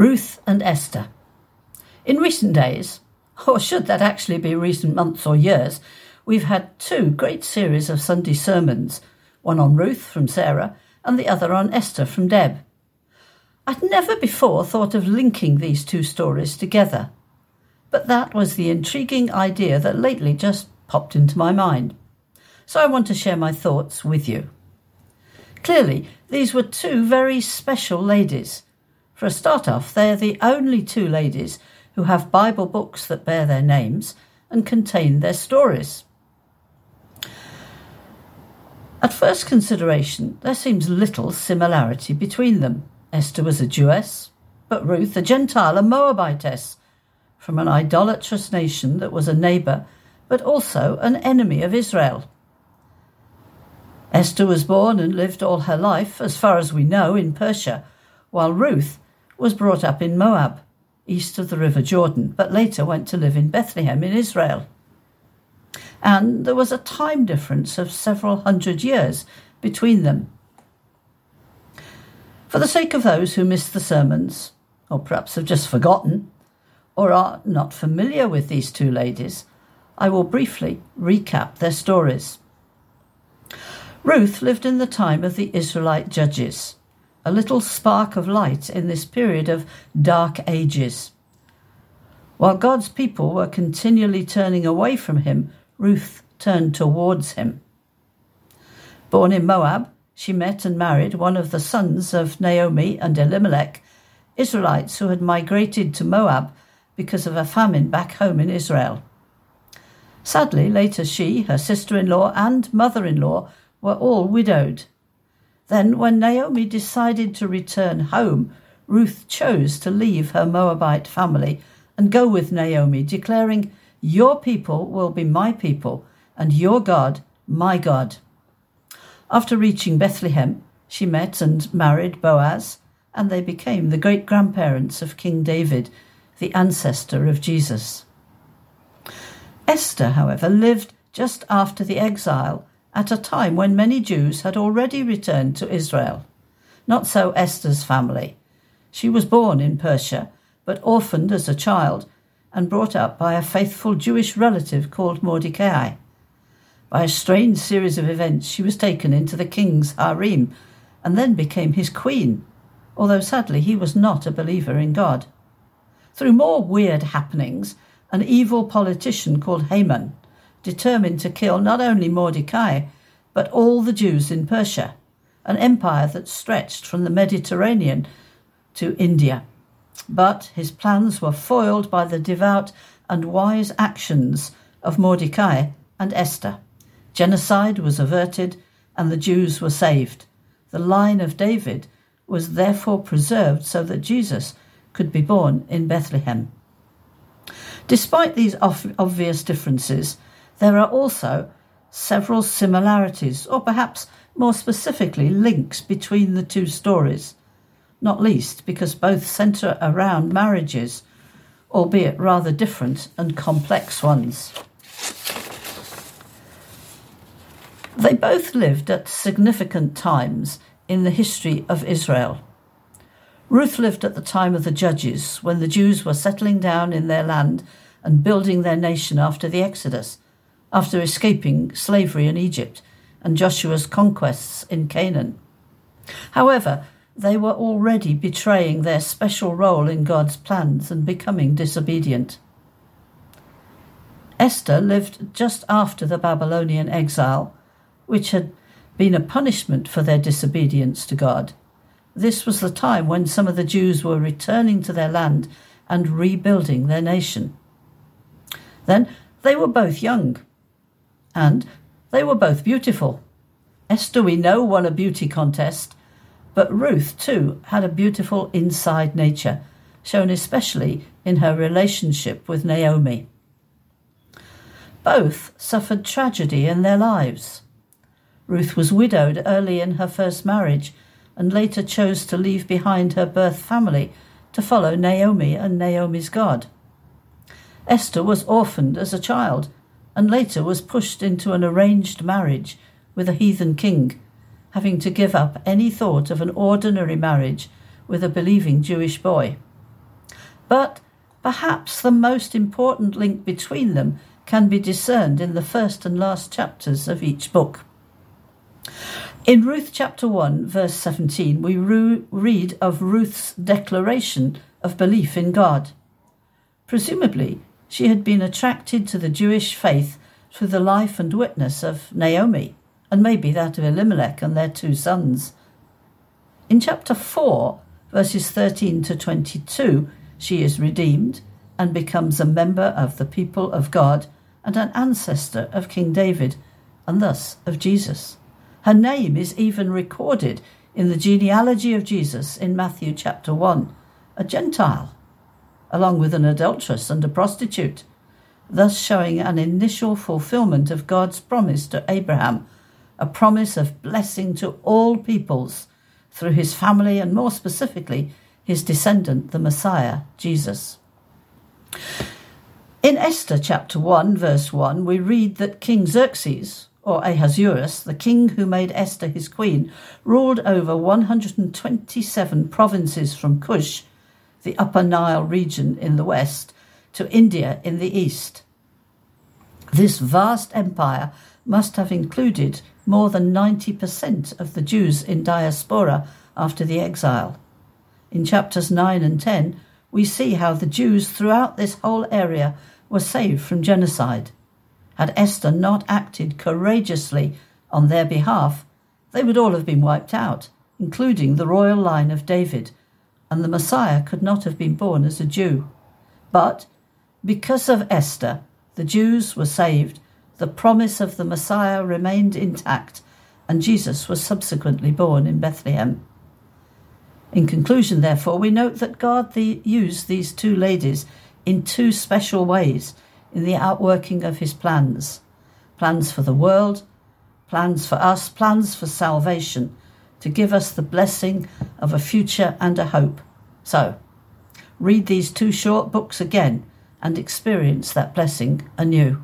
Ruth and Esther. In recent days, or should that actually be recent months or years, we've had two great series of Sunday sermons one on Ruth from Sarah and the other on Esther from Deb. I'd never before thought of linking these two stories together, but that was the intriguing idea that lately just popped into my mind. So I want to share my thoughts with you. Clearly, these were two very special ladies. For a start off, they are the only two ladies who have Bible books that bear their names and contain their stories. At first consideration, there seems little similarity between them. Esther was a Jewess, but Ruth a Gentile, a Moabitess, from an idolatrous nation that was a neighbour, but also an enemy of Israel. Esther was born and lived all her life, as far as we know, in Persia, while Ruth was brought up in Moab, east of the River Jordan, but later went to live in Bethlehem in Israel. And there was a time difference of several hundred years between them. For the sake of those who missed the sermons, or perhaps have just forgotten, or are not familiar with these two ladies, I will briefly recap their stories. Ruth lived in the time of the Israelite judges, a little spark of light in this period of dark ages. While God's people were continually turning away from him, Ruth turned towards him. Born in Moab, she met and married one of the sons of Naomi and Elimelech, Israelites who had migrated to Moab because of a famine back home in Israel. Sadly, later she, her sister in law, and mother in law were all widowed. Then, when Naomi decided to return home, Ruth chose to leave her Moabite family and go with Naomi, declaring, Your people will be my people, and your God my God. After reaching Bethlehem, she met and married Boaz, and they became the great grandparents of King David, the ancestor of Jesus. Esther, however, lived just after the exile, at a time when many Jews had already returned to Israel. Not so Esther's family. She was born in Persia, but orphaned as a child and brought up by a faithful Jewish relative called Mordecai. By a strange series of events, she was taken into the king's harem and then became his queen, although sadly he was not a believer in God. Through more weird happenings, an evil politician called Haman determined to kill not only Mordecai, but all the Jews in Persia, an empire that stretched from the Mediterranean to India. But his plans were foiled by the devout and wise actions of Mordecai and Esther. Genocide was averted and the Jews were saved. The line of David was therefore preserved so that Jesus could be born in Bethlehem. Despite these obvious differences, there are also several similarities, or perhaps more specifically, links between the two stories, not least because both centre around marriages, albeit rather different and complex ones. They both lived at significant times in the history of Israel. Ruth lived at the time of the Judges, when the Jews were settling down in their land and building their nation after the Exodus, after escaping slavery in Egypt and Joshua's conquests in Canaan. However, they were already betraying their special role in God's plans and becoming disobedient. Esther lived just after the Babylonian exile which had been a punishment for their disobedience to God. This was the time when some of the Jews were returning to their land and rebuilding their nation. Then they were both young, and they were both beautiful. Esther, we know, won a beauty contest, but Ruth, too, had a beautiful inside nature, shown especially in her relationship with Naomi. Both suffered tragedy in their lives. Ruth was widowed early in her first marriage and later chose to leave behind her birth family to follow Naomi and Naomi's God. Esther was orphaned as a child and later was pushed into an arranged marriage with a heathen king, having to give up any thought of an ordinary marriage with a believing Jewish boy. But perhaps the most important link between them can be discerned in the first and last chapters of each book. In Ruth chapter 1, verse 17, we read of Ruth's declaration of belief in God. Presumably, she had been attracted to the Jewish faith through the life and witness of Naomi, and maybe that of Elimelech and their two sons. In chapter 4, verses 13 to 22, she is redeemed and becomes a member of the people of God and an ancestor of King David, and thus of Jesus. Her name is even recorded in the genealogy of Jesus in Matthew chapter 1, a Gentile along with an adulteress and a prostitute, thus showing an initial fulfillment of God's promise to Abraham, a promise of blessing to all peoples through his family and more specifically his descendant, the Messiah, Jesus. In Esther chapter 1, verse 1, we read that King Xerxes, or Ahasuerus, the king who made Esther his queen, ruled over 127 provinces from Cush the Upper Nile region in the west, to India in the east. This vast empire must have included more than 90% of the Jews in diaspora after the exile. In chapters 9 and 10, we see how the Jews throughout this whole area were saved from genocide. Had Esther not acted courageously on their behalf, they would all have been wiped out, including the royal line of David, and the Messiah could not have been born as a Jew. But because of Esther, the Jews were saved, the promise of the Messiah remained intact, and Jesus was subsequently born in Bethlehem. In conclusion, therefore, we note that God the, used these two ladies in two special ways in the outworking of his plans plans for the world, plans for us, plans for salvation, to give us the blessing of a future and a hope. So, read these two short books again and experience that blessing anew.